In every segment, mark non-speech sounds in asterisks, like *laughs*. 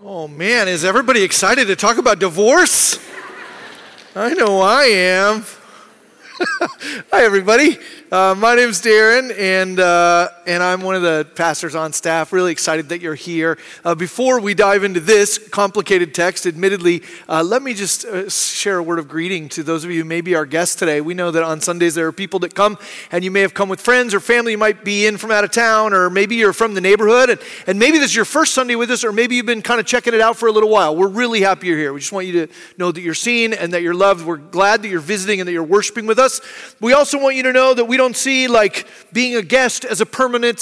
Oh man, is everybody excited to talk about divorce? I know I am. *laughs* Hi, everybody. Uh, my name's Darin, and, uh, and I'm one of the pastors on staff. Really excited that you're here. Uh, before we dive into this complicated text, admittedly, uh, let me just uh, share a word of greeting to those of you who may be our guests today. We know that on Sundays there are people that come, and you may have come with friends or family. You might be in from out of town, or maybe you're from the neighborhood, and, and maybe this is your first Sunday with us, or maybe you've been kind of checking it out for a little while. We're really happy you're here. We just want you to know that you're seen and that you're loved. We're glad that you're visiting and that you're worshiping with us. We also want you to know that we don't see like being a guest as a permanent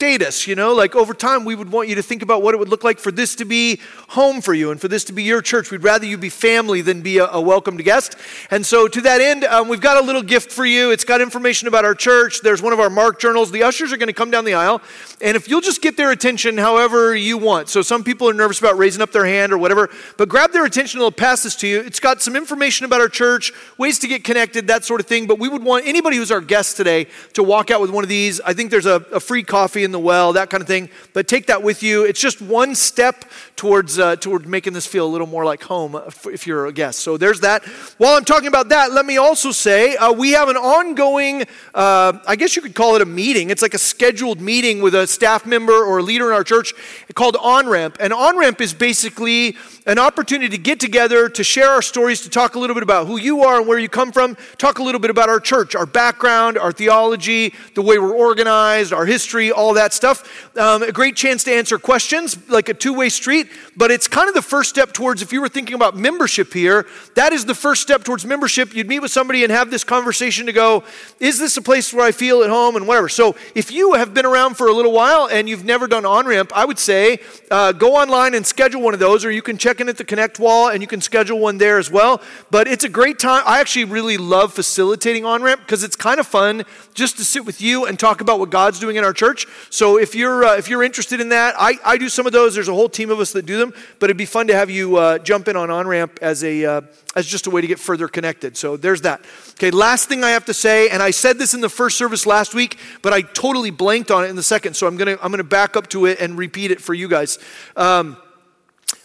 status, you know, like over time, we would want you to think about what it would look like for this to be home for you and for this to be your church. We'd rather you be family than be a, a welcomed guest. And so, to that end, um, we've got a little gift for you. It's got information about our church. There's one of our Mark journals. The ushers are going to come down the aisle. And if you'll just get their attention however you want. So, some people are nervous about raising up their hand or whatever, but grab their attention. They'll pass this to you. It's got some information about our church, ways to get connected, that sort of thing. But we would want anybody who's our guest today to walk out with one of these. I think there's a, a free coffee in the well, that kind of thing. But take that with you. It's just one step towards, uh, toward making this feel a little more like home if you're a guest. So there's that. While I'm talking about that, let me also say uh, we have an ongoing, uh, I guess you could call it a meeting. It's like a scheduled meeting with a staff member or a leader in our church called On Ramp. And On Ramp is basically an opportunity to get together, to share our stories, to talk a little bit about who you are and where you come from, talk a little bit about our church, our background, our theology, the way we're organized, our history, all that stuff. Um, a great chance to answer questions, like a two way street, but it's kind of the first step towards, if you were thinking about membership here, that is the first step towards membership. You'd meet with somebody and have this conversation to go, is this a place where I feel at home and whatever. So if you have been around for a little while and you've never done on ramp, I would say uh, go online and schedule one of those, or you can check in at the Connect wall and you can schedule one there as well. But it's a great time. I actually really love facilitating on ramp because it's kind of fun just to sit with you and talk about what God's doing in our church. So if you're uh, if you're interested in that, I, I do some of those. There's a whole team of us that do them, but it'd be fun to have you uh, jump in on on ramp as a uh, as just a way to get further connected. So there's that. Okay, last thing I have to say, and I said this in the first service last week, but I totally blanked on it in the second. So I'm gonna I'm gonna back up to it and repeat it for you guys. Um,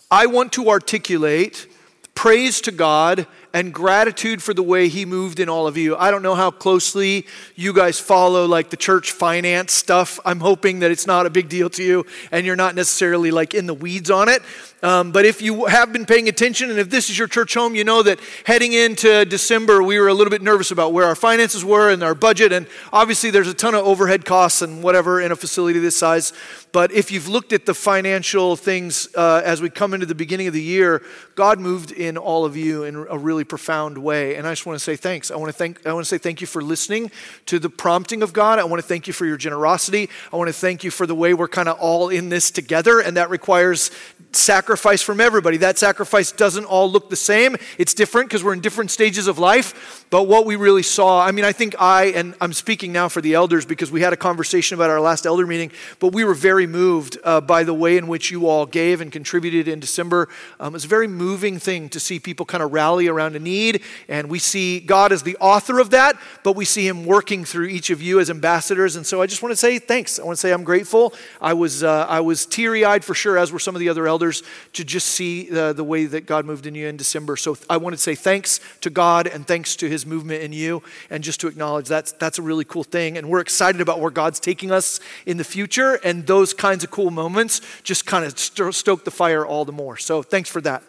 I want to articulate praise to God and gratitude for the way He moved in all of you. I don't know how closely you guys follow like the church finance stuff. I'm hoping that it's not a big deal to you and you're not necessarily like in the weeds on it. Um, but if you have been paying attention, and if this is your church home, you know that heading into December, we were a little bit nervous about where our finances were and our budget. And obviously, there's a ton of overhead costs and whatever in a facility this size. But if you've looked at the financial things uh, as we come into the beginning of the year, God moved in all of you in a really profound way. And I just want to say thanks. I want to thank. I want to say thank you for listening to the prompting of God. I want to thank you for your generosity. I want to thank you for the way we're kind of all in this together, and that requires sacrifice from everybody. That sacrifice doesn't all look the same. It's different because we're in different stages of life. But what we really saw, I mean, I think I, and I'm speaking now for the elders because we had a conversation about our last elder meeting, but we were very moved uh, by the way in which you all gave and contributed in December. Um, it's a very moving thing to see people kind of rally around a need. And we see God as the author of that, but we see Him working through each of you as ambassadors. And so I just want to say thanks. I want to say I'm grateful. I was, uh, I was teary eyed for sure, as were some of the other elders to just see uh, the way that God moved in you in December. So I want to say thanks to God and thanks to his movement in you, and just to acknowledge that's, that's a really cool thing. And we're excited about where God's taking us in the future, and those kinds of cool moments just kind of st- stoke the fire all the more. So thanks for that.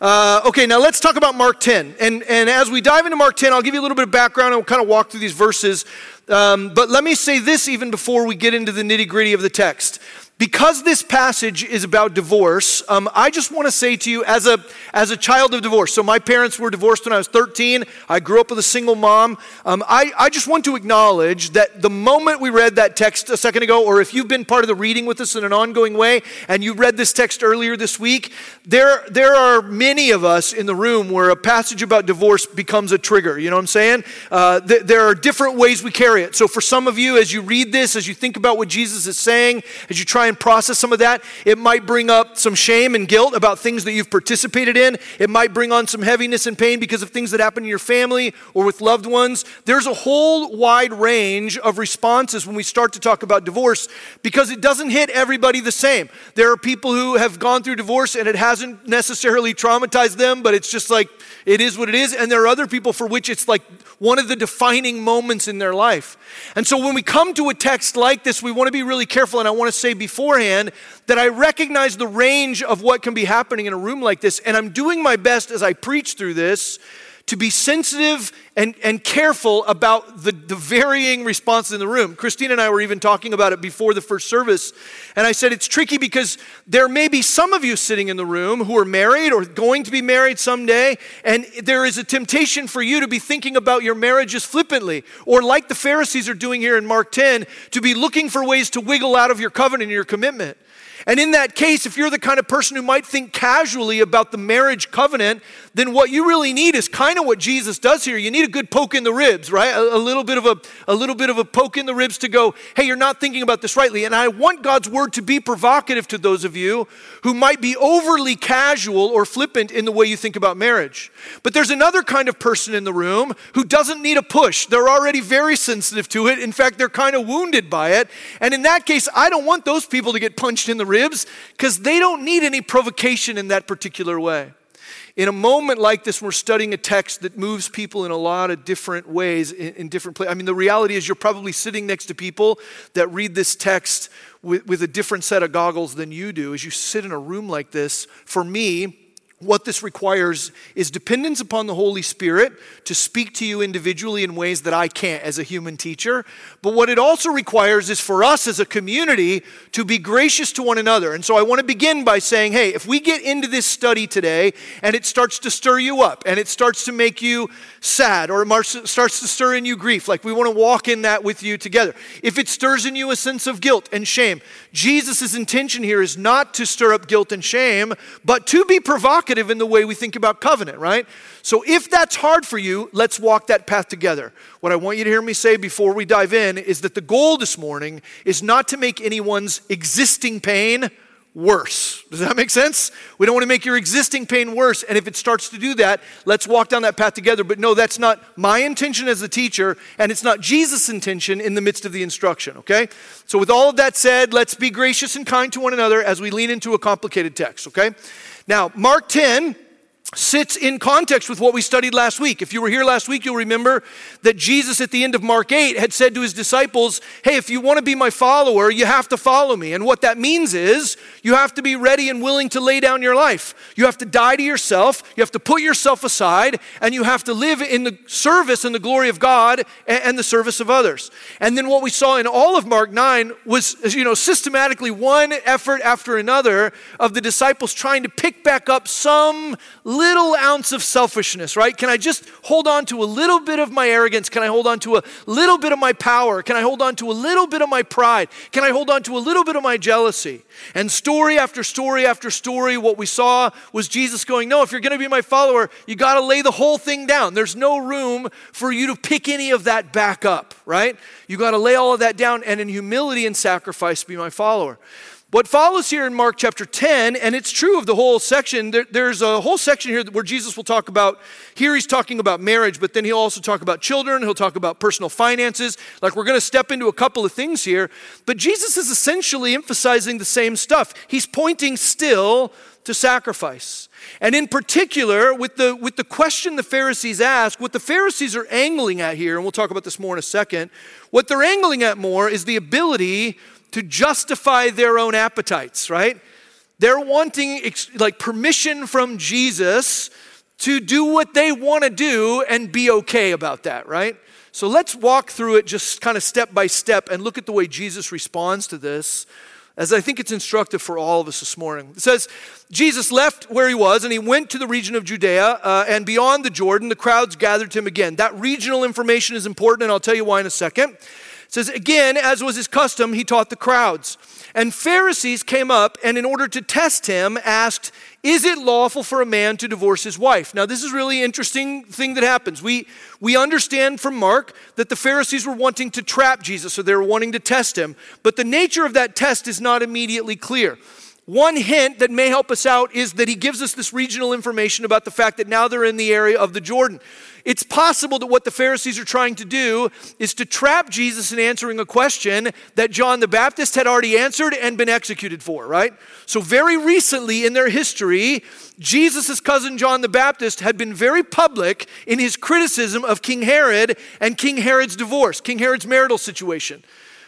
Uh, okay, now let's talk about Mark 10. And, and as we dive into Mark 10, I'll give you a little bit of background and we'll kind of walk through these verses. Um, but let me say this even before we get into the nitty gritty of the text because this passage is about divorce, um, I just want to say to you, as a, as a child of divorce, so my parents were divorced when I was 13. I grew up with a single mom. Um, I, I just want to acknowledge that the moment we read that text a second ago, or if you've been part of the reading with us in an ongoing way and you read this text earlier this week, there, there are many of us in the room where a passage about divorce becomes a trigger. You know what I'm saying? Uh, th- there are different ways we carry it. So for some of you, as you read this, as you think about what Jesus is saying, as you try try and process some of that. It might bring up some shame and guilt about things that you've participated in. It might bring on some heaviness and pain because of things that happen in your family or with loved ones. There's a whole wide range of responses when we start to talk about divorce because it doesn't hit everybody the same. There are people who have gone through divorce and it hasn't necessarily traumatized them, but it's just like it is what it is. And there are other people for which it's like one of the defining moments in their life. And so when we come to a text like this, we want to be really careful. And I want to say beforehand that I recognize the range of what can be happening in a room like this. And I'm doing my best as I preach through this to be sensitive and, and careful about the, the varying responses in the room. Christine and I were even talking about it before the first service. And I said it's tricky because there may be some of you sitting in the room who are married or going to be married someday. And there is a temptation for you to be thinking about your marriages flippantly. Or like the Pharisees are doing here in Mark 10, to be looking for ways to wiggle out of your covenant and your commitment. And in that case, if you're the kind of person who might think casually about the marriage covenant, then what you really need is kind of what Jesus does here. You need a good poke in the ribs, right? A, a, little bit of a, a little bit of a poke in the ribs to go, hey, you're not thinking about this rightly. And I want God's word to be provocative to those of you who might be overly casual or flippant in the way you think about marriage. But there's another kind of person in the room who doesn't need a push. They're already very sensitive to it. In fact, they're kind of wounded by it. And in that case, I don't want those people to get punched in the ribs because they don't need any provocation in that particular way. In a moment like this, we're studying a text that moves people in a lot of different ways, in, in different places. I mean, the reality is you're probably sitting next to people that read this text with, with a different set of goggles than you do. As you sit in a room like this, for me, what this requires is dependence upon the Holy Spirit to speak to you individually in ways that I can't as a human teacher. But what it also requires is for us as a community to be gracious to one another. And so I want to begin by saying, hey, if we get into this study today and it starts to stir you up and it starts to make you sad or it starts to stir in you grief, like we want to walk in that with you together. If it stirs in you a sense of guilt and shame, Jesus' intention here is not to stir up guilt and shame, but to be provocative provocative in the way we think about covenant, right? So if that's hard for you, let's walk that path together. What I want you to hear me say before we dive in is that the goal this morning is not to make anyone's existing pain worse. Does that make sense? We don't want to make your existing pain worse. And if it starts to do that, let's walk down that path together. But no, that's not my intention as a teacher, and it's not Jesus' intention in the midst of the instruction, okay? So, with all of that said, let's be gracious and kind to one another as we lean into a complicated text, okay? Now, Mark 10 sits in context with what we studied last week. If you were here last week, you'll remember that Jesus at the end of Mark 8 had said to his disciples, Hey, if you want to be my follower, you have to follow me. And what that means is you have to be ready and willing to lay down your life. You have to die to yourself, you have to put yourself aside, and you have to live in the service and the glory of God and the service of others. And then what we saw in all of Mark 9 was, you know, systematically one effort after another of the disciples trying to pick back up some little ounce of selfishness, right? Can I just hold on to a little bit of my arrogance? Can I hold on to a little bit of my power? Can I hold on to a little bit of my pride? Can I hold on to a little bit of my jealousy? And story after story after story, what we saw was Jesus going, No, if you're going to be my follower, you got to lay the whole thing down. There's no room for you to pick any of that back up, right? You got to lay all of that down and in humility and sacrifice be my follower. What follows here in Mark chapter 10, and it's true of the whole section, there, there's a whole section here where Jesus will talk about, here he's talking about marriage, but then he'll also talk about children, he'll talk about personal finances. Like we're going to step into a couple of things here, but Jesus is essentially emphasizing the same stuff. He's pointing still to sacrifice. And in particular, with the, with the question the Pharisees ask, what the Pharisees are angling at here, and we'll talk about this more in a second, what they're angling at more is the ability to justify their own appetites, right? They're wanting like permission from Jesus to do what they want to do and be okay about that, right? So let's walk through it just kind of step by step and look at the way Jesus responds to this, as I think it's instructive for all of us this morning. It says, Jesus left where he was and he went to the region of Judea uh, and beyond the Jordan, the crowds gathered to him again. That regional information is important, and I'll tell you why in a second says, Again, as was his custom, he taught the crowds. And Pharisees came up and, in order to test him, asked, Is it lawful for a man to divorce his wife? Now, this is really interesting thing that happens. We, we understand from Mark that the Pharisees were wanting to trap Jesus, so they were wanting to test him. But the nature of that test is not immediately clear. One hint that may help us out is that he gives us this regional information about the fact that now they're in the area of the Jordan. It's possible that what the Pharisees are trying to do is to trap Jesus in answering a question that John the Baptist had already answered and been executed for, right? So, very recently in their history, Jesus' cousin John the Baptist had been very public in his criticism of King Herod and King Herod's divorce, King Herod's marital situation.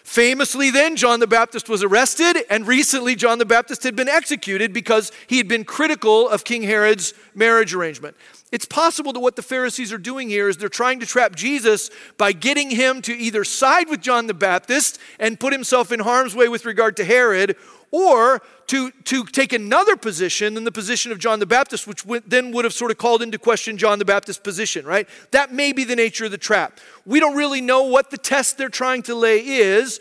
Famously, then, John the Baptist was arrested, and recently, John the Baptist had been executed because he had been critical of King Herod's marriage arrangement. It's possible that what the Pharisees are doing here is they're trying to trap Jesus by getting him to either side with John the Baptist and put himself in harm's way with regard to Herod, or to, to take another position than the position of John the Baptist, which then would have sort of called into question John the Baptist's position, right? That may be the nature of the trap. We don't really know what the test they're trying to lay is,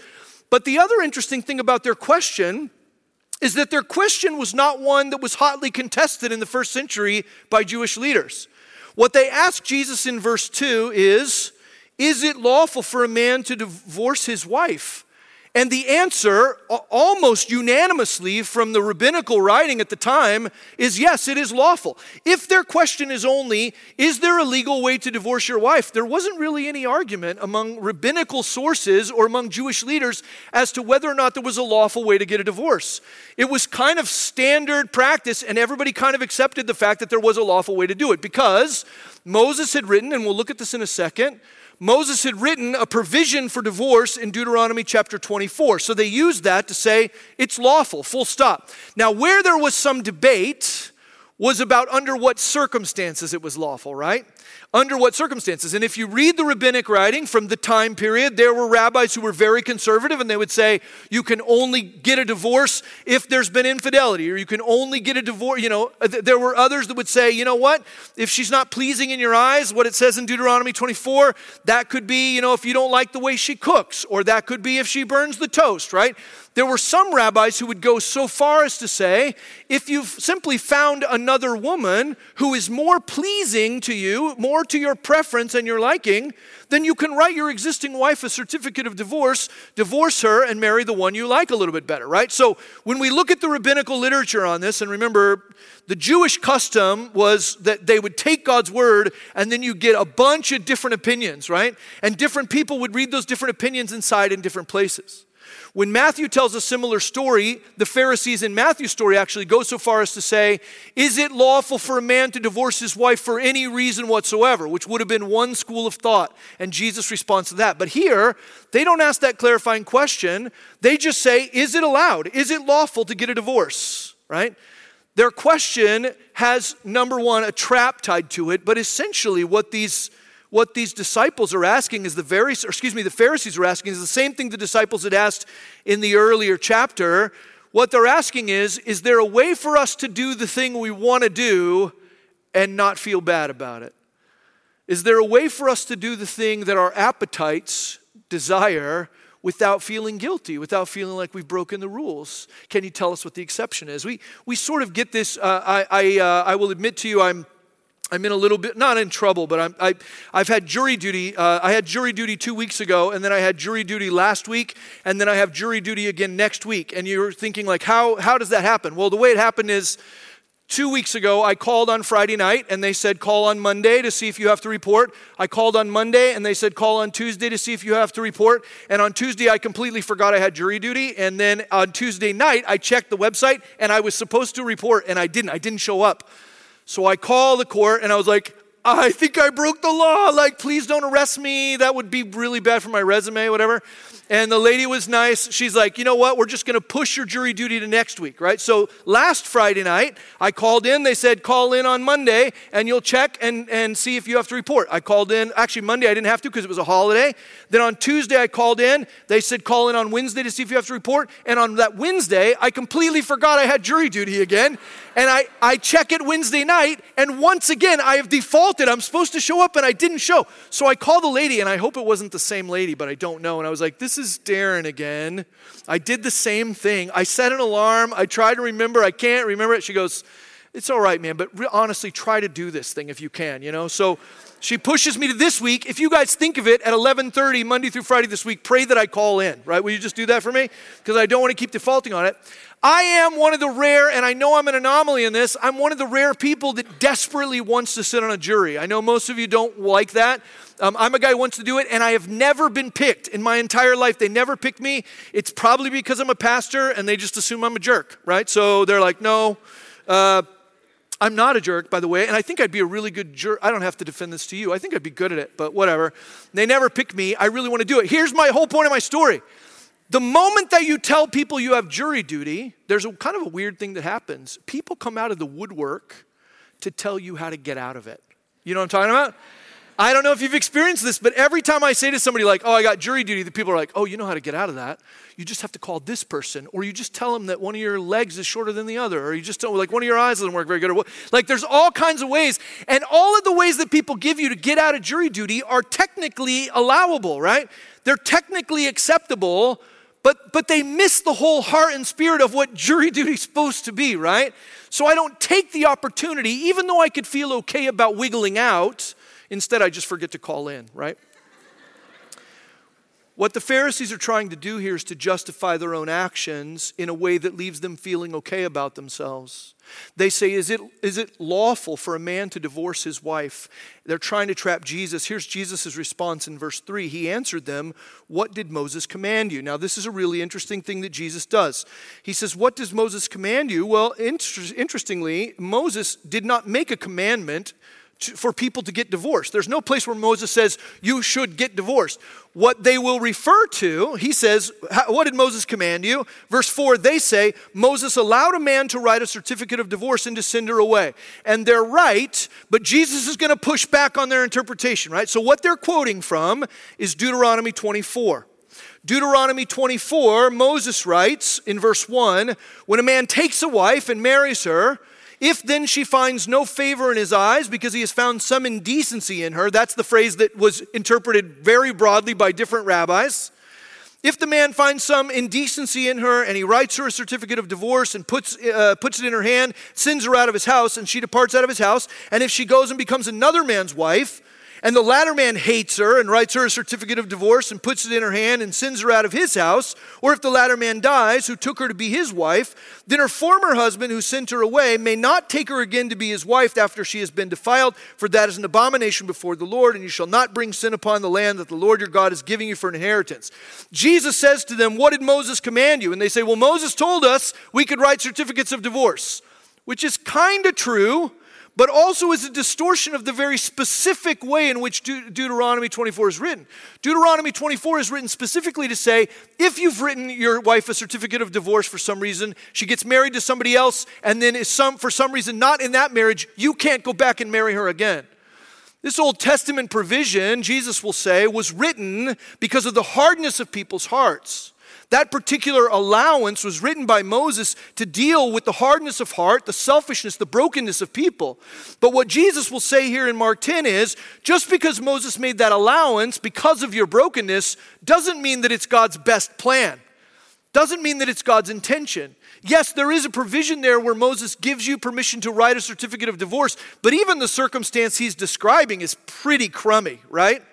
but the other interesting thing about their question is that their question was not one that was hotly contested in the first century by Jewish leaders. What they asked Jesus in verse 2 is Is it lawful for a man to divorce his wife? And the answer, almost unanimously from the rabbinical writing at the time, is yes, it is lawful. If their question is only, is there a legal way to divorce your wife? There wasn't really any argument among rabbinical sources or among Jewish leaders as to whether or not there was a lawful way to get a divorce. It was kind of standard practice, and everybody kind of accepted the fact that there was a lawful way to do it because Moses had written, and we'll look at this in a second Moses had written a provision for divorce in Deuteronomy chapter 24. So they used that to say it's lawful, full stop. Now, where there was some debate was about under what circumstances it was lawful, right? Under what circumstances. And if you read the rabbinic writing from the time period, there were rabbis who were very conservative and they would say you can only get a divorce if there's been infidelity, or you can only get a divorce. You know, uh, there were others that would say, you know what, if she's not pleasing in your eyes, what it says in Deuteronomy 24, that could be, you know, if you don't like the way she cooks, or that could be if she burns the toast, right? There were some rabbis who would go so far as to say if you've simply found another woman who is more pleasing to you, more to your preference and your liking, then you can write your existing wife a certificate of divorce, divorce her, and marry the one you like a little bit better, right? So when we look at the rabbinical literature on this, and remember, the Jewish custom was that they would take God's word and then you get a bunch of different opinions, right? And different people would read those different opinions inside in different places. When Matthew tells a similar story, the Pharisees in Matthew's story actually go so far as to say, Is it lawful for a man to divorce his wife for any reason whatsoever? Which would have been one school of thought. And Jesus responds to that. But here, they don't ask that clarifying question. They just say, Is it allowed? Is it lawful to get a divorce? Right? Their question has, number one, a trap tied to it, but essentially what these what these disciples are asking is the very, excuse me, the Pharisees are asking is the same thing the disciples had asked in the earlier chapter. What they're asking is, is there a way for us to do the thing we want to do and not feel bad about it? Is there a way for us to do the thing that our appetites desire without feeling guilty, without feeling like we've broken the rules? Can you tell us what the exception is? We, we sort of get this. Uh, I, I, uh, I will admit to you, I'm I'm in a little bit, not in trouble, but I'm, I, I've had jury duty. Uh, I had jury duty two weeks ago, and then I had jury duty last week, and then I have jury duty again next week. And you're thinking, like, how, how does that happen? Well, the way it happened is two weeks ago, I called on Friday night, and they said, call on Monday to see if you have to report. I called on Monday, and they said, call on Tuesday to see if you have to report. And on Tuesday, I completely forgot I had jury duty. And then on Tuesday night, I checked the website, and I was supposed to report, and I didn't. I didn't show up. So I called the court and I was like, I think I broke the law. Like, please don't arrest me. That would be really bad for my resume, whatever. And the lady was nice. She's like, you know what? We're just going to push your jury duty to next week, right? So last Friday night, I called in. They said, call in on Monday and you'll check and, and see if you have to report. I called in. Actually, Monday I didn't have to because it was a holiday. Then on Tuesday, I called in. They said, call in on Wednesday to see if you have to report. And on that Wednesday, I completely forgot I had jury duty again. And I, I check it Wednesday night. And once again, I have defaulted. I'm supposed to show up and I didn't show. So I called the lady and I hope it wasn't the same lady, but I don't know. And I was like, this is Darin again. I did the same thing. I set an alarm. I tried to remember. I can't remember it. She goes, it's all right, man, but re- honestly, try to do this thing if you can, you know? So she pushes me to this week. If you guys think of it at 11:30 Monday through Friday this week, pray that I call in, right? Will you just do that for me? Because I don't want to keep defaulting on it. I am one of the rare, and I know I'm an anomaly in this, I'm one of the rare people that desperately wants to sit on a jury. I know most of you don't like that. Um, I'm a guy who wants to do it, and I have never been picked in my entire life. They never picked me. It's probably because I'm a pastor, and they just assume I'm a jerk, right? So they're like, no. Uh, I'm not a jerk, by the way, and I think I'd be a really good jerk. I don't have to defend this to you. I think I'd be good at it, but whatever. They never pick me. I really want to do it. Here's my whole point of my story. The moment that you tell people you have jury duty, there's a kind of a weird thing that happens. People come out of the woodwork to tell you how to get out of it. You know what I'm talking about? I don't know if you've experienced this, but every time I say to somebody like, "Oh, I got jury duty," the people are like, "Oh, you know how to get out of that." You just have to call this person, or you just tell them that one of your legs is shorter than the other, or you just don't like one of your eyes doesn't work very good. Or like, there's all kinds of ways, and all of the ways that people give you to get out of jury duty are technically allowable, right? They're technically acceptable, but but they miss the whole heart and spirit of what jury duty is supposed to be, right? So I don't take the opportunity, even though I could feel okay about wiggling out Instead, I just forget to call in, right? What the Pharisees are trying to do here is to justify their own actions in a way that leaves them feeling okay about themselves. They say, is it, is it lawful for a man to divorce his wife? They're trying to trap Jesus. Here's Jesus' response in verse 3. He answered them, What did Moses command you? Now, this is a really interesting thing that Jesus does. He says, What does Moses command you? Well, inter- interestingly, Moses did not make a commandment to, for people to get divorced. There's no place where Moses says you should get divorced. What they will refer to, he says, What did Moses command you? Verse 4, they say, Moses allowed a man to write a certificate of divorce and to send her away. And they're right, but Jesus is going to push back on their interpretation, right? So what they're quoting from is Deuteronomy 24. Deuteronomy 24, Moses writes in verse 1 When a man takes a wife and marries her, if then she finds no favor in his eyes because he has found some indecency in her, that's the phrase that was interpreted very broadly by different rabbis. If the man finds some indecency in her and he writes her a certificate of divorce and puts, uh, puts it in her hand, sends her out of his house, and she departs out of his house, and if she goes and becomes another man's wife, and the latter man hates her and writes her a certificate of divorce and puts it in her hand and sends her out of his house. Or if the latter man dies, who took her to be his wife, then her former husband, who sent her away, may not take her again to be his wife after she has been defiled, for that is an abomination before the Lord, and you shall not bring sin upon the land that the Lord your God is giving you for an inheritance. Jesus says to them, What did Moses command you? And they say, Well, Moses told us we could write certificates of divorce, which is kind of true but also is a distortion of the very specific way in which De- Deuteronomy 24 is written. Deuteronomy 24 is written specifically to say if you've written your wife a certificate of divorce for some reason, she gets married to somebody else, and then is some, for some reason not in that marriage, you can't go back and marry her again. This Old Testament provision, Jesus will say, was written because of the hardness of people's hearts. That particular allowance was written by Moses to deal with the hardness of heart, the selfishness, the brokenness of people. But what Jesus will say here in Mark 10 is just because Moses made that allowance because of your brokenness doesn't mean that it's God's best plan, doesn't mean that it's God's intention. Yes, there is a provision there where Moses gives you permission to write a certificate of divorce, but even the circumstance he's describing is pretty crummy, right?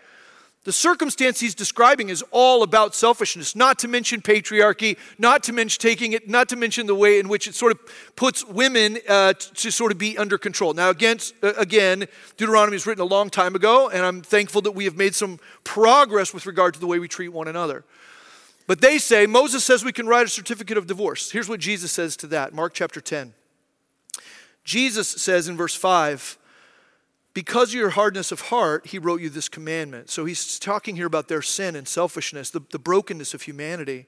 The circumstance he's describing is all about selfishness, not to mention patriarchy, not to mention taking it, not to mention the way in which it sort of puts women uh, to sort of be under control. Now, again, uh, again, Deuteronomy was written a long time ago, and I'm thankful that we have made some progress with regard to the way we treat one another. But they say, Moses says we can write a certificate of divorce. Here's what Jesus says to that Mark chapter 10. Jesus says in verse 5, because of your hardness of heart, he wrote you this commandment. So he's talking here about their sin and selfishness, the, the brokenness of humanity.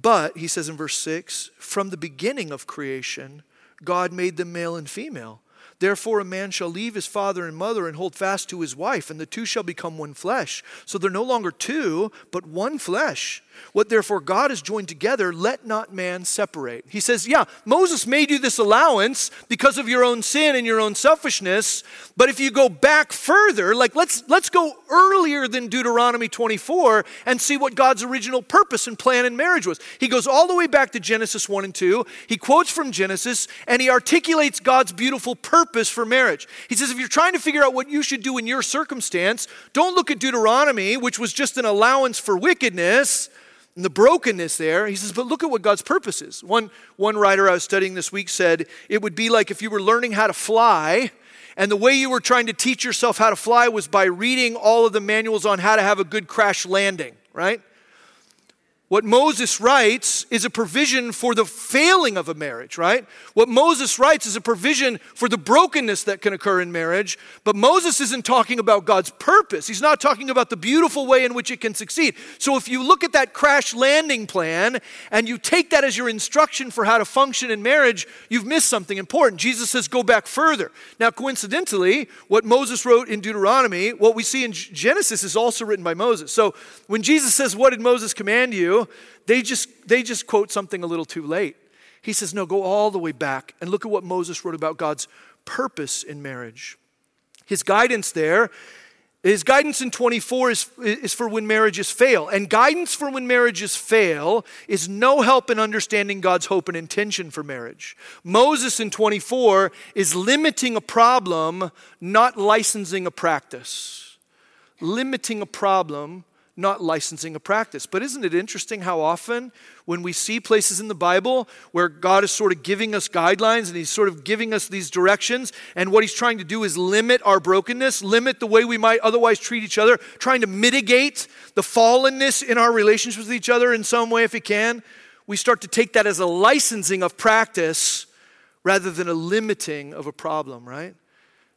But, he says in verse 6, from the beginning of creation, God made them male and female. Therefore, a man shall leave his father and mother and hold fast to his wife, and the two shall become one flesh. So they're no longer two, but one flesh. What therefore God has joined together, let not man separate. He says, Yeah, Moses made you this allowance because of your own sin and your own selfishness. But if you go back further, like let's let's go earlier than Deuteronomy 24 and see what God's original purpose and plan in marriage was. He goes all the way back to Genesis 1 and 2. He quotes from Genesis and he articulates God's beautiful purpose for marriage. He says, if you're trying to figure out what you should do in your circumstance, don't look at Deuteronomy, which was just an allowance for wickedness and the brokenness there. He says, but look at what God's purpose is. One, one writer I was studying this week said it would be like if you were learning how to fly, and the way you were trying to teach yourself how to fly was by reading all of the manuals on how to have a good crash landing, right? What Moses writes is a provision for the failing of a marriage, right? What Moses writes is a provision for the brokenness that can occur in marriage, but Moses isn't talking about God's purpose. He's not talking about the beautiful way in which it can succeed. So if you look at that crash landing plan and you take that as your instruction for how to function in marriage, you've missed something important. Jesus says, go back further. Now, coincidentally, what Moses wrote in Deuteronomy, what we see in Genesis is also written by Moses. So when Jesus says, What did Moses command you? They just, they just quote something a little too late. He says, no, go all the way back and look at what Moses wrote about God's purpose in marriage. His guidance there, his guidance in 24 is, is for when marriages fail. And guidance for when marriages fail is no help in understanding God's hope and intention for marriage. Moses in 24 is limiting a problem, not licensing a practice. Limiting a problem, not licensing a practice. But isn't it interesting how often when we see places in the Bible where God is sort of giving us guidelines and He's sort of giving us these directions, and what He's trying to do is limit our brokenness, limit the way we might otherwise treat each other, trying to mitigate the fallenness in our relationships with each other in some way if He can? We start to take that as a licensing of practice rather than a limiting of a problem, right?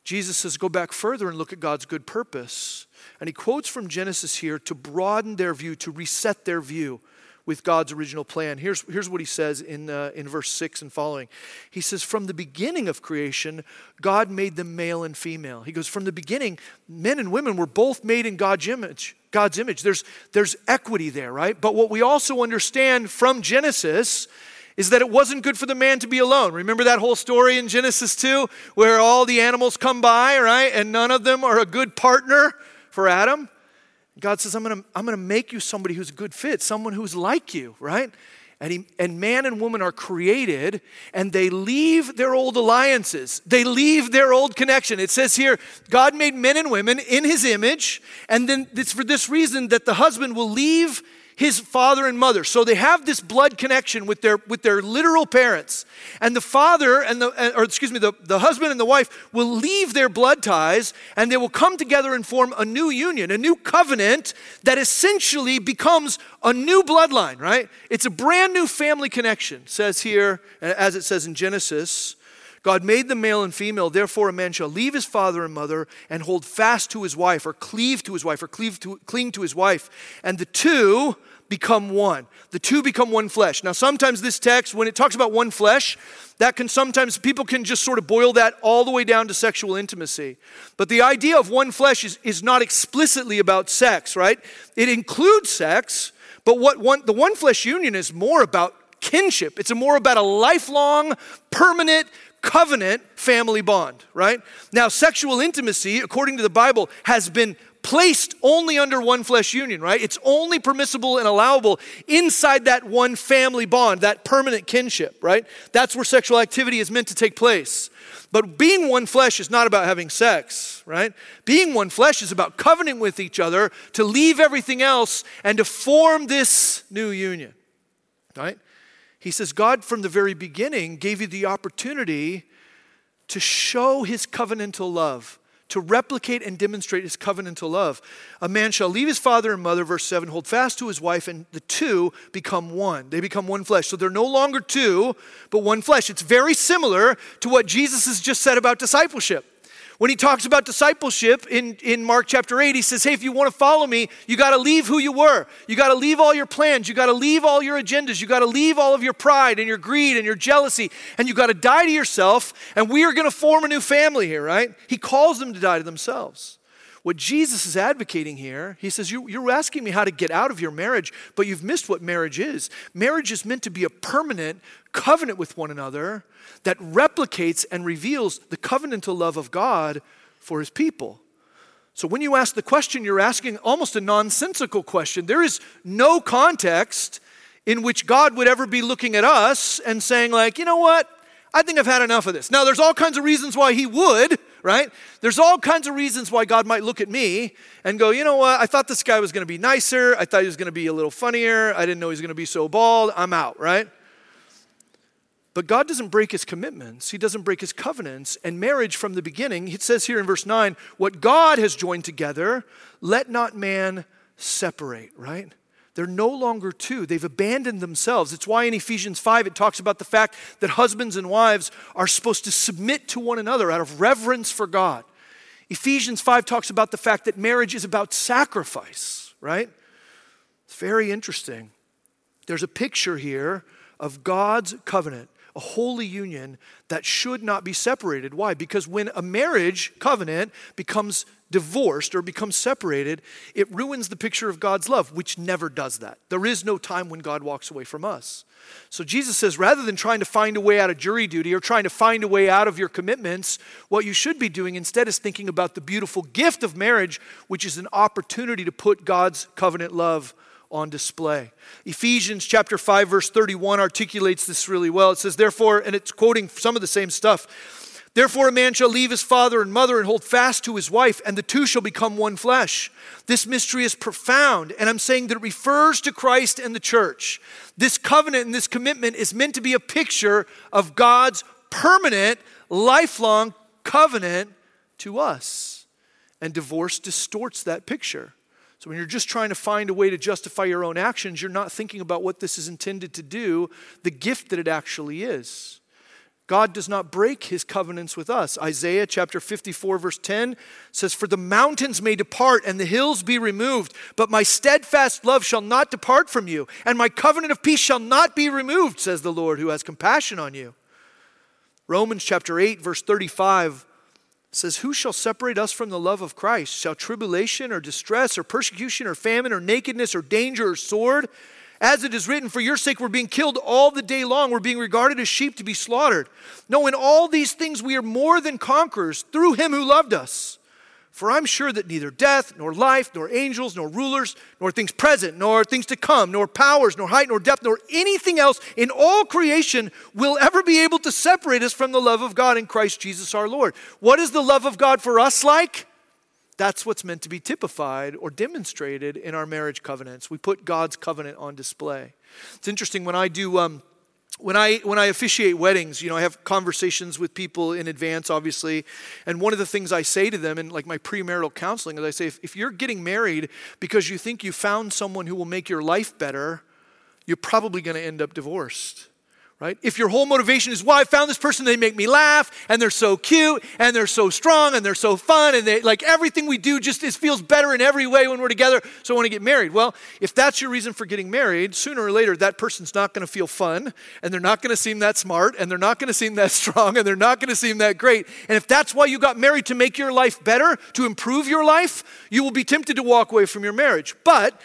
Jesus says, go back further and look at God's good purpose. And he quotes from Genesis here to broaden their view, to reset their view with God's original plan. Here's, here's what he says in, uh, in verse 6 and following. He says, From the beginning of creation, God made them male and female. He goes, From the beginning, men and women were both made in God's image. God's image. There's, there's equity there, right? But what we also understand from Genesis is that it wasn't good for the man to be alone. Remember that whole story in Genesis 2 where all the animals come by, right? And none of them are a good partner for Adam? God says, I'm to I'm to make you somebody who's a good fit, someone who's like you, right? And, he, and man and woman are created and they leave their old alliances. They leave their old connection. It says here, God made men and women in his image. And then it's for this reason that the husband will leave his father and mother. So they have this blood connection with their, with their literal parents. And the father and the, or excuse me, the, the husband and the wife will leave their blood ties and they will come together and form a new union, a new covenant that essentially becomes a new bloodline, right? It's a brand new family connection, says here, as it says in Genesis. God made them male and female, therefore a man shall leave his father and mother and hold fast to his wife, or cleave to his wife, or cleave to, cling to his wife. And the two become one. The two become one flesh. Now, sometimes this text, when it talks about one flesh, that can sometimes, people can just sort of boil that all the way down to sexual intimacy. But the idea of one flesh is, is not explicitly about sex, right? It includes sex, but what one, the one flesh union is more about kinship. It's more about a lifelong, permanent, covenant family bond, right? Now, sexual intimacy, according to the Bible, has been placed only under one flesh union, right? It's only permissible and allowable inside that one family bond, that permanent kinship, right? That's where sexual activity is meant to take place. But being one flesh is not about having sex, right? Being one flesh is about covenanting with each other to leave everything else and to form this new union, right? He says, God from the very beginning gave you the opportunity to show his covenantal love to replicate and demonstrate his covenantal love. A man shall leave his father and mother, verse 7, hold fast to his wife, and the two become one. They become one flesh. So they're no longer two, but one flesh. It's very similar to what Jesus has just said about discipleship. When he talks about discipleship in, in Mark chapter 8, he says, Hey, if you want to follow me, you got to leave who you were. You got to leave all your plans. You got to leave all your agendas. You got to leave all of your pride and your greed and your jealousy. And you got to die to yourself. And we are going to form a new family here, right? He calls them to die to themselves. What Jesus is advocating here, he says, you, You're asking me how to get out of your marriage, but you've missed what marriage is. Marriage is meant to be a permanent covenant with one another that replicates and reveals the covenantal love of God for his people. So when you ask the question, you're asking almost a nonsensical question. There is no context in which God would ever be looking at us and saying, like, you know what? I think I've had enough of this. Now, there's all kinds of reasons why he would, right? There's all kinds of reasons why God might look at me and go, you know what? I thought this guy was going to be nicer. I thought he was going to be a little funnier. I didn't know he was going to be so bald. I'm out, right? But God doesn't break his commitments, he doesn't break his covenants. And marriage from the beginning, it says here in verse 9, what God has joined together, let not man separate, right? They're no longer two. They've abandoned themselves. It's why in Ephesians 5 it talks about the fact that husbands and wives are supposed to submit to one another out of reverence for God. Ephesians 5 talks about the fact that marriage is about sacrifice, right? It's very interesting. There's a picture here of God's covenant a holy union that should not be separated. Why? Because when a marriage covenant becomes divorced or becomes separated, it ruins the picture of God's love, which never does that. There is no time when God walks away from us. So Jesus says rather than trying to find a way out of jury duty or trying to find a way out of your commitments, what you should be doing instead is thinking about the beautiful gift of marriage, which is an opportunity to put God's covenant love on display. Ephesians chapter 5 verse 31 articulates this really well. It says therefore and it's quoting some of the same stuff. Therefore a man shall leave his father and mother and hold fast to his wife and the two shall become one flesh. This mystery is profound and I'm saying that it refers to Christ and the church. This covenant and this commitment is meant to be a picture of God's permanent lifelong covenant to us. And divorce distorts that picture. So when you're just trying to find a way to justify your own actions, you're not thinking about what this is intended to do, the gift that it actually is. God does not break his covenants with us. Isaiah chapter 54, verse 10 says, For the mountains may depart and the hills be removed, but my steadfast love shall not depart from you, and my covenant of peace shall not be removed, says the Lord who has compassion on you. Romans chapter 8, verse 35 says, Who shall separate us from the love of Christ? Shall tribulation or distress or persecution or famine or nakedness or danger or sword? As it is written, For your sake we're being killed all the day long. We're being regarded as sheep to be slaughtered. No, in all these things we are more than conquerors through him who loved us. For I'm sure that neither death, nor life, nor angels, nor rulers, nor things present, nor things to come, nor powers, nor height, nor depth, nor anything else in all creation will ever be able to separate us from the love of God in Christ Jesus our Lord. What is the love of God for us like? That's what's meant to be typified or demonstrated in our marriage covenants. We put God's covenant on display. It's interesting when I do. Um, when I when I officiate weddings, you know, I have conversations with people in advance, obviously, and one of the things I say to them in like my premarital counseling is I say, if, if you're getting married because you think you found someone who will make your life better, you're probably going to end up divorced right? If your whole motivation is, well, I found this person, they make me laugh, and they're so cute, and they're so strong, and they're so fun, and they like everything we do just is, feels better in every way when we're together, so I want to get married. Well, if that's your reason for getting married, sooner or later that person's not going to feel fun, and they're not going to seem that smart, and they're not going to seem that *laughs* strong, and they're not going to seem that great. And if that's why you got married to make your life better, to improve your life, you will be tempted to walk away from your marriage. But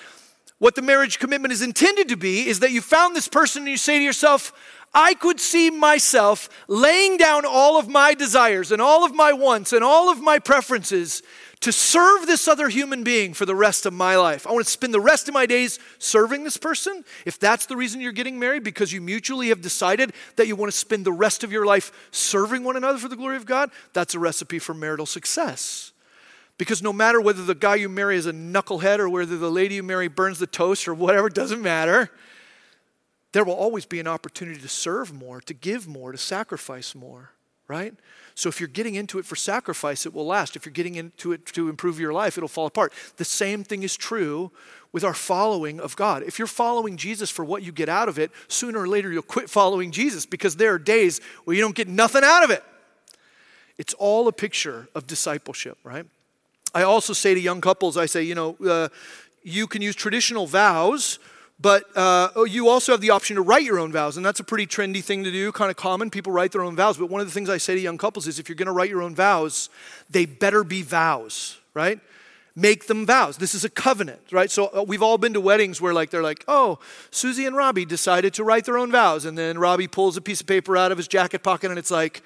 what the marriage commitment is intended to be is that you found this person and you say to yourself, I could see myself laying down all of my desires and all of my wants and all of my preferences to serve this other human being for the rest of my life. I want to spend the rest of my days serving this person. If that's the reason you're getting married, because you mutually have decided that you want to spend the rest of your life serving one another for the glory of God, that's a recipe for marital success. Because no matter whether the guy you marry is a knucklehead or whether the lady you marry burns the toast or whatever, doesn't matter there will always be an opportunity to serve more, to give more, to sacrifice more, right? So if you're getting into it for sacrifice, it will last. If you're getting into it to improve your life, it'll fall apart. The same thing is true with our following of God. If you're following Jesus for what you get out of it, sooner or later you'll quit following Jesus because there are days where you don't get nothing out of it. It's all a picture of discipleship, right? I also say to young couples, I say, you know, uh, you can use traditional vows, but uh, oh, you also have the option to write your own vows. And that's a pretty trendy thing to do, kind of common. People write their own vows. But one of the things I say to young couples is if you're going to write your own vows, they better be vows, right? Make them vows. This is a covenant, right? So uh, we've all been to weddings where like they're like, "Oh, Susie and Robbie decided to write their own vows." And then Robbie pulls a piece of paper out of his jacket pocket and it's like,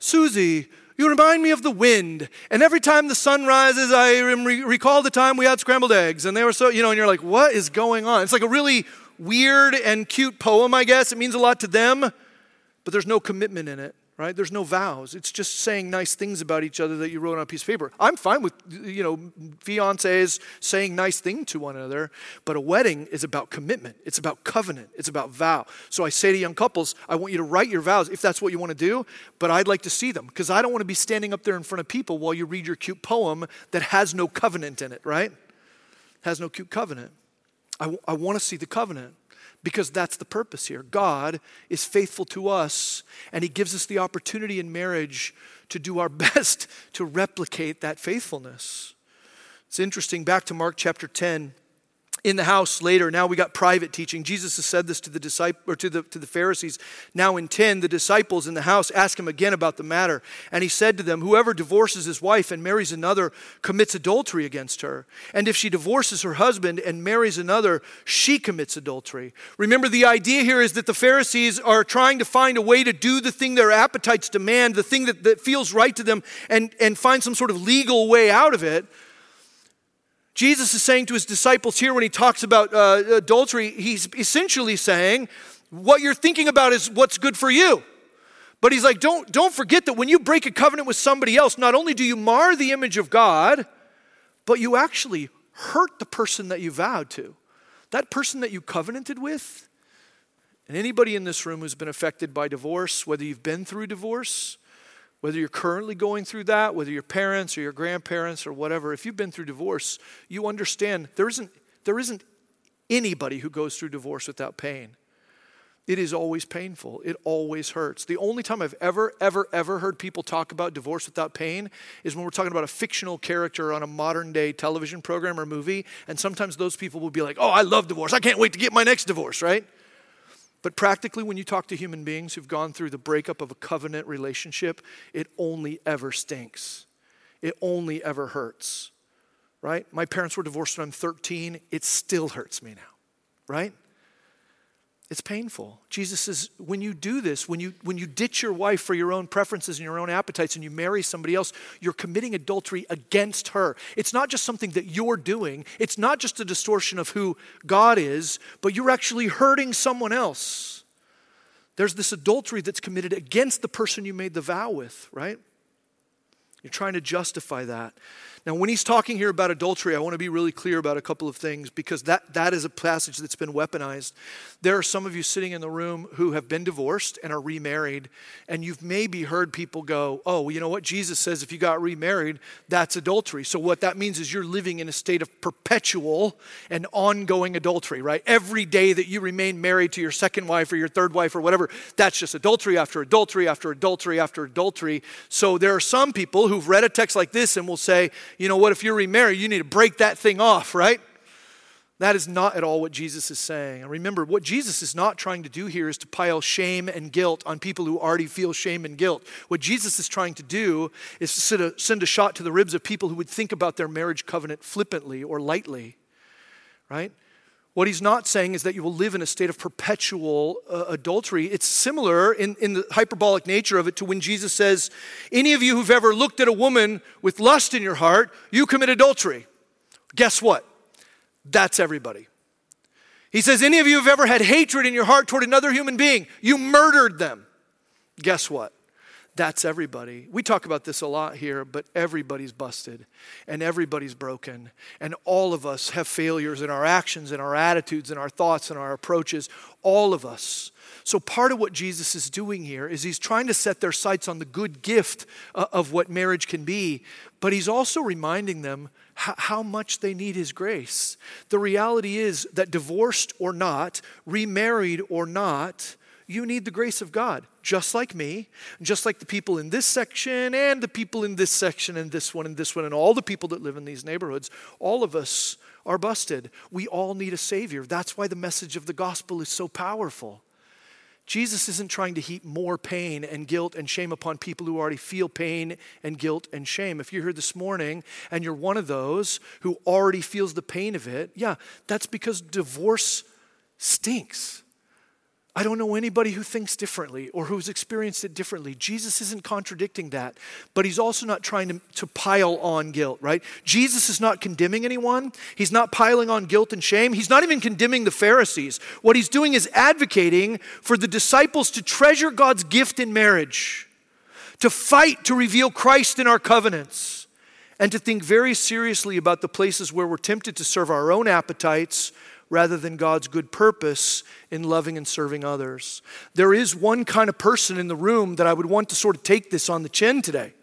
"Susie, you remind me of the wind. And every time the sun rises, I re- recall the time we had scrambled eggs. And they were so, you know, and you're like, what is going on? It's like a really weird and cute poem, I guess. It means a lot to them, but there's no commitment in it right? There's no vows. It's just saying nice things about each other that you wrote on a piece of paper. I'm fine with, you know, fiancés saying nice things to one another, but a wedding is about commitment. It's about covenant. It's about vow. So I say to young couples, I want you to write your vows if that's what you want to do, but I'd like to see them because I don't want to be standing up there in front of people while you read your cute poem that has no covenant in it, right? Has no cute covenant. I, I want to see the covenant because that's the purpose here. God is faithful to us, and He gives us the opportunity in marriage to do our *laughs* best to replicate that faithfulness. It's interesting, back to Mark chapter 10 in the house later. Now we got private teaching. Jesus has said this to the disciple or to the, to the pharisees. Now in 10 the disciples in the house ask him again about the matter. And he said to them whoever divorces his wife and marries another commits adultery against her. And if she divorces her husband and marries another she commits adultery. Remember the idea here is that the pharisees are trying to find a way to do the thing their appetites demand the thing that, that feels right to them and, and find some sort of legal way out of it Jesus is saying to his disciples here when he talks about uh, adultery, he's essentially saying, what you're thinking about is what's good for you. But he's like, don't, don't forget that when you break a covenant with somebody else, not only do you mar the image of God, but you actually hurt the person that you vowed to. That person that you covenanted with. And anybody in this room who's been affected by divorce, whether you've been through divorce, whether you're currently going through that, whether your parents or your grandparents or whatever, if you've been through divorce, you understand there isn't, there isn't anybody who goes through divorce without pain. It is always painful. It always hurts. The only time I've ever, ever, ever heard people talk about divorce without pain is when we're talking about a fictional character on a modern day television program or movie. And sometimes those people will be like, oh, I love divorce. I can't wait to get my next divorce, right? But practically, when you talk to human beings who've gone through the breakup of a covenant relationship, it only ever stinks. It only ever hurts, right? My parents were divorced when I'm 13. It still hurts me now, right? It's painful. Jesus says, when you do this, when you, when you ditch your wife for your own preferences and your own appetites and you marry somebody else, you're committing adultery against her. It's not just something that you're doing, it's not just a distortion of who God is, but you're actually hurting someone else. There's this adultery that's committed against the person you made the vow with, right? You're trying to justify that. Now, when he's talking here about adultery, I want to be really clear about a couple of things because that, that is a passage that's been weaponized. There are some of you sitting in the room who have been divorced and are remarried, and you've maybe heard people go, Oh, well, you know what? Jesus says if you got remarried, that's adultery. So, what that means is you're living in a state of perpetual and ongoing adultery, right? Every day that you remain married to your second wife or your third wife or whatever, that's just adultery after adultery after adultery after adultery. So, there are some people who've read a text like this and will say, you know what, if you're remarried, you need to break that thing off, right? That is not at all what Jesus is saying. And remember, what Jesus is not trying to do here is to pile shame and guilt on people who already feel shame and guilt. What Jesus is trying to do is to send a, send a shot to the ribs of people who would think about their marriage covenant flippantly or lightly, right? What he's not saying is that you will live in a state of perpetual uh, adultery. It's similar in, in the hyperbolic nature of it to when Jesus says, Any of you who've ever looked at a woman with lust in your heart, you commit adultery. Guess what? That's everybody. He says, Any of you who've ever had hatred in your heart toward another human being, you murdered them. Guess what? That's everybody. We talk about this a lot here, but everybody's busted and everybody's broken. And all of us have failures in our actions, in our attitudes, in our thoughts, in our approaches. All of us. So, part of what Jesus is doing here is he's trying to set their sights on the good gift uh, of what marriage can be, but he's also reminding them how much they need his grace. The reality is that divorced or not, remarried or not, you need the grace of God, just like me, just like the people in this section and the people in this section and this one and this one and all the people that live in these neighborhoods. All of us are busted. We all need a Savior. That's why the message of the gospel is so powerful. Jesus isn't trying to heap more pain and guilt and shame upon people who already feel pain and guilt and shame. If you're here this morning and you're one of those who already feels the pain of it, yeah, that's because divorce stinks. I don't know anybody who thinks differently or who's experienced it differently. Jesus isn't contradicting that, but he's also not trying to, to pile on guilt, right? Jesus is not condemning anyone. He's not piling on guilt and shame. He's not even condemning the Pharisees. What he's doing is advocating for the disciples to treasure God's gift in marriage, to fight to reveal Christ in our covenants, and to think very seriously about the places where we're tempted to serve our own appetites rather than God's good purpose in loving and serving others. There is one kind of person in the room that I would want to sort of take this on the chin today.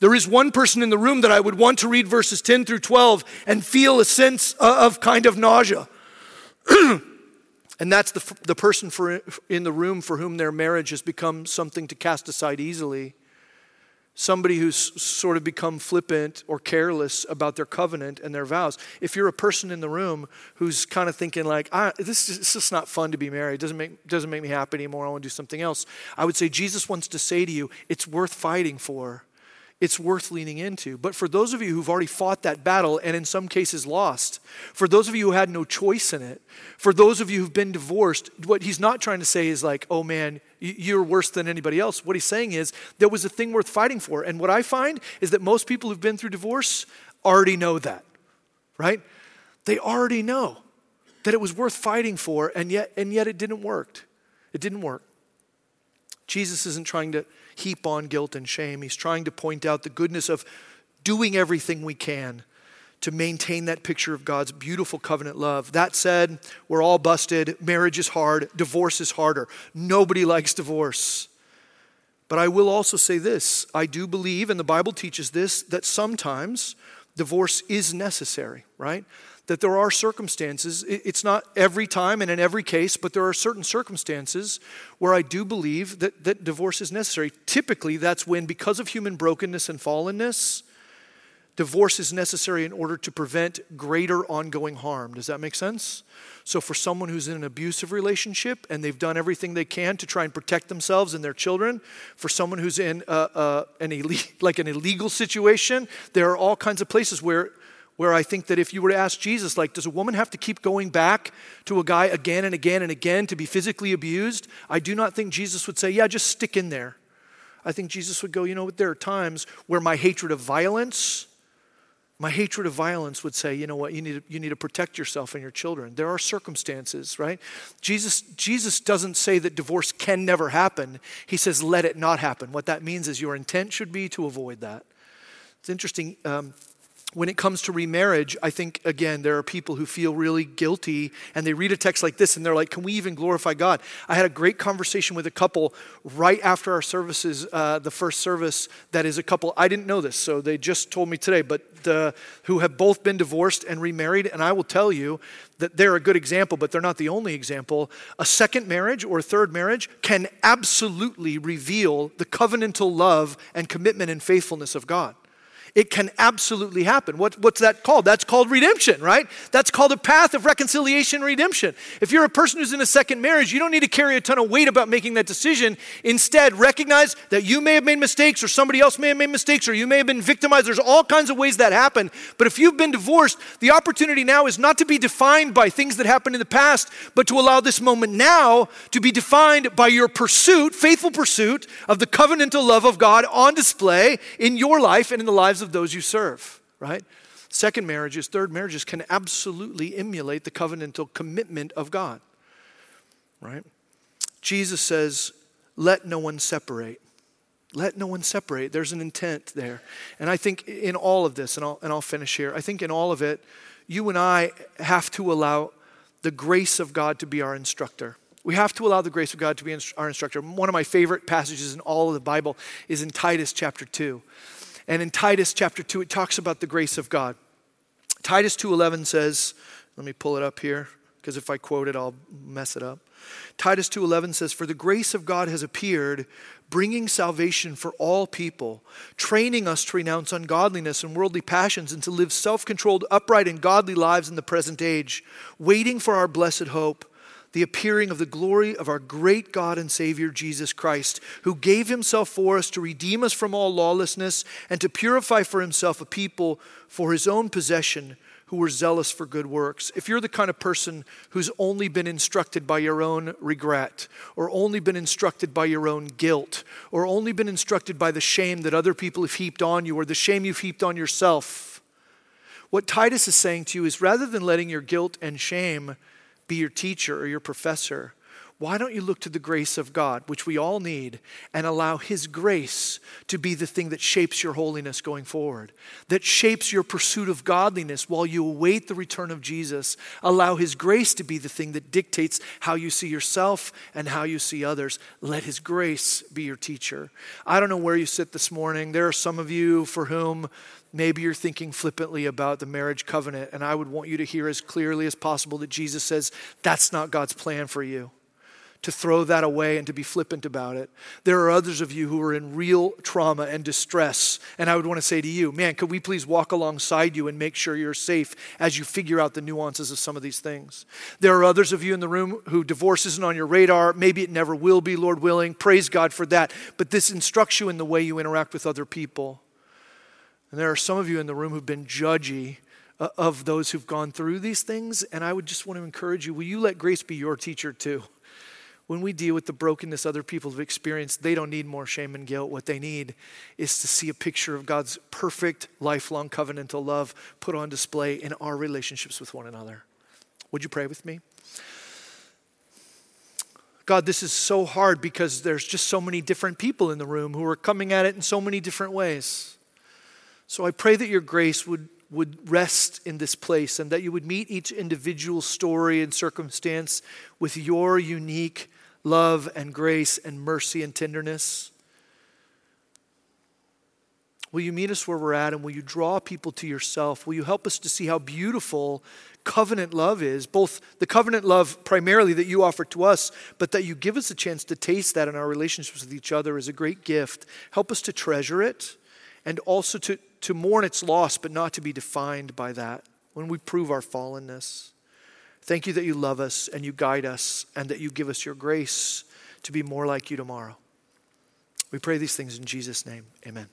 There is one person in the room that I would want to read verses 10 through 12 and feel a sense of kind of nausea. *clears throat* and that's the, the person for, in the room for whom their marriage has become something to cast aside easily somebody who's sort of become flippant or careless about their covenant and their vows. If you're a person in the room who's kind of thinking like, this is just not fun to be married. It doesn't make, doesn't make me happy anymore. I want to do something else. I would say Jesus wants to say to you, it's worth fighting for it's worth leaning into. But for those of you who've already fought that battle and in some cases lost, for those of you who had no choice in it, for those of you who've been divorced, what he's not trying to say is like, oh man, you're worse than anybody else. What he's saying is there was a thing worth fighting for. And what I find is that most people who've been through divorce already know that, right? They already know that it was worth fighting for, and yet, and yet it didn't work. It didn't work. Jesus isn't trying to heap on guilt and shame. He's trying to point out the goodness of doing everything we can to maintain that picture of God's beautiful covenant love. That said, we're all busted. Marriage is hard. Divorce is harder. Nobody likes divorce. But I will also say this I do believe, and the Bible teaches this, that sometimes divorce is necessary, right? That there are circumstances, it's not every time and in every case, but there are certain circumstances where I do believe that, that divorce is necessary. Typically, that's when, because of human brokenness and fallenness, divorce is necessary in order to prevent greater ongoing harm. Does that make sense? So, for someone who's in an abusive relationship and they've done everything they can to try and protect themselves and their children, for someone who's in a, a, an Ill- *laughs* like an illegal situation, there are all kinds of places where where I think that if you were to ask Jesus, like, does a woman have to keep going back to a guy again and again and again to be physically abused? I do not think Jesus would say, yeah, just stick in there. I think Jesus would go, you know what, there are times where my hatred of violence, my hatred of violence would say, you know what, you need, to, you need to protect yourself and your children. There are circumstances, right? Jesus, Jesus doesn't say that divorce can never happen. He says, let it not happen. What that means is your intent should be to avoid that. It's interesting. Um, when it comes to remarriage, I think, again, there are people who feel really guilty and they read a text like this and they're like, can we even glorify God? I had a great conversation with a couple right after our services, uh, the first service, that is a couple, I didn't know this, so they just told me today, but who have both been divorced and remarried. And I will tell you that they're a good example, but they're not the only example. A second marriage or a third marriage can absolutely reveal the covenantal love and commitment and faithfulness of God. It can absolutely happen. What, what's that called? That's called redemption, right? That's called a path of reconciliation redemption. If you're a person who's in a second marriage, you don't need to carry a ton of weight about making that decision. Instead, recognize that you may have made mistakes, or somebody else may have made mistakes, or you may have been victimized. There's all kinds of ways that happen. But if you've been divorced, the opportunity now is not to be defined by things that happened in the past, but to allow this moment now to be defined by your pursuit, faithful pursuit of the covenantal love of God on display in your life and in the lives lives of those you serve, right? Second marriages, third marriages can absolutely emulate the covenantal commitment of God, right? Jesus says, let no one separate. Let no one separate. There's an intent there. And I think in all of this, and I'll, and I'll finish here, I think in all of it, you and I have to allow the grace of God to be our instructor. We have to allow the grace of God to be our instructor. One of my favorite passages in all of the Bible is in Titus chapter 2. And in Titus chapter 2, it talks about the grace of God. Titus 2.11 says, let me pull it up here. because if I quote it, I'll mess it up. Titus 2:11 says, "For the grace of God has appeared, bringing salvation for all people, training us to renounce ungodliness and worldly passions and to live self-controlled, upright and godly lives in the present age, waiting for our blessed hope." The appearing of the glory of our great God and Savior Jesus Christ, who gave himself for us to redeem us from all lawlessness and to purify for himself a people for his own possession who were zealous for good works. If you're the kind of person who's only been instructed by your own regret, or only been instructed by your own guilt, or only been instructed by the shame that other people have heaped on you, or the shame you've heaped on yourself, what Titus is saying to you is rather than letting your guilt and shame be your teacher or your professor, why don't you look to the grace of God, which we all need, and allow His grace to be the thing that shapes your holiness going forward, that shapes your pursuit of godliness while you await the return of Jesus? Allow His grace to be the thing that dictates how you see yourself and how you see others. Let His grace be your teacher. I don't know where you sit this morning. There are some of you for whom Maybe you're thinking flippantly about the marriage covenant, and I would want you to hear as clearly as possible that Jesus says that's not God's plan for you to throw that away and to be flippant about it. There are others of you who are in real trauma and distress. And I would want to say to you, man, could we please walk alongside you and make sure you're safe as you figure out the nuances of some of these things? There are others of you in the room who divorce isn't on your radar. Maybe it never will be, Lord willing. Praise God for that. But this instructs you in the way you interact with other people. And there are some of you in the room who've been judgy uh, of those who've gone through these things. And I would just want to encourage you will you let grace be your teacher too? when we deal with the brokenness other people have experienced, they don't need more shame and guilt. What they need is to see a picture of God's perfect, lifelong covenantal love put on display in our relationships with one another. Would you pray with me? God, this is so hard because there's just so many different people in the room who are coming at it in so many different ways. So I pray that your grace would, would rest in this place and that you would meet each individual story and circumstance with your unique love and grace and mercy and tenderness? Will you meet us where we're at and will you draw people to yourself? Will you help us to see how beautiful covenant love is? Both the covenant love primarily that you offer to us, but that you give us a chance to taste that in our relationships with each other is a great gift. Help us to treasure it and also to, to mourn its loss, but not to be defined by that when we prove our fallenness. Thank you that you love us and you guide us and that you give us your grace to be more like you tomorrow. We pray these things in Jesus' name. Amen.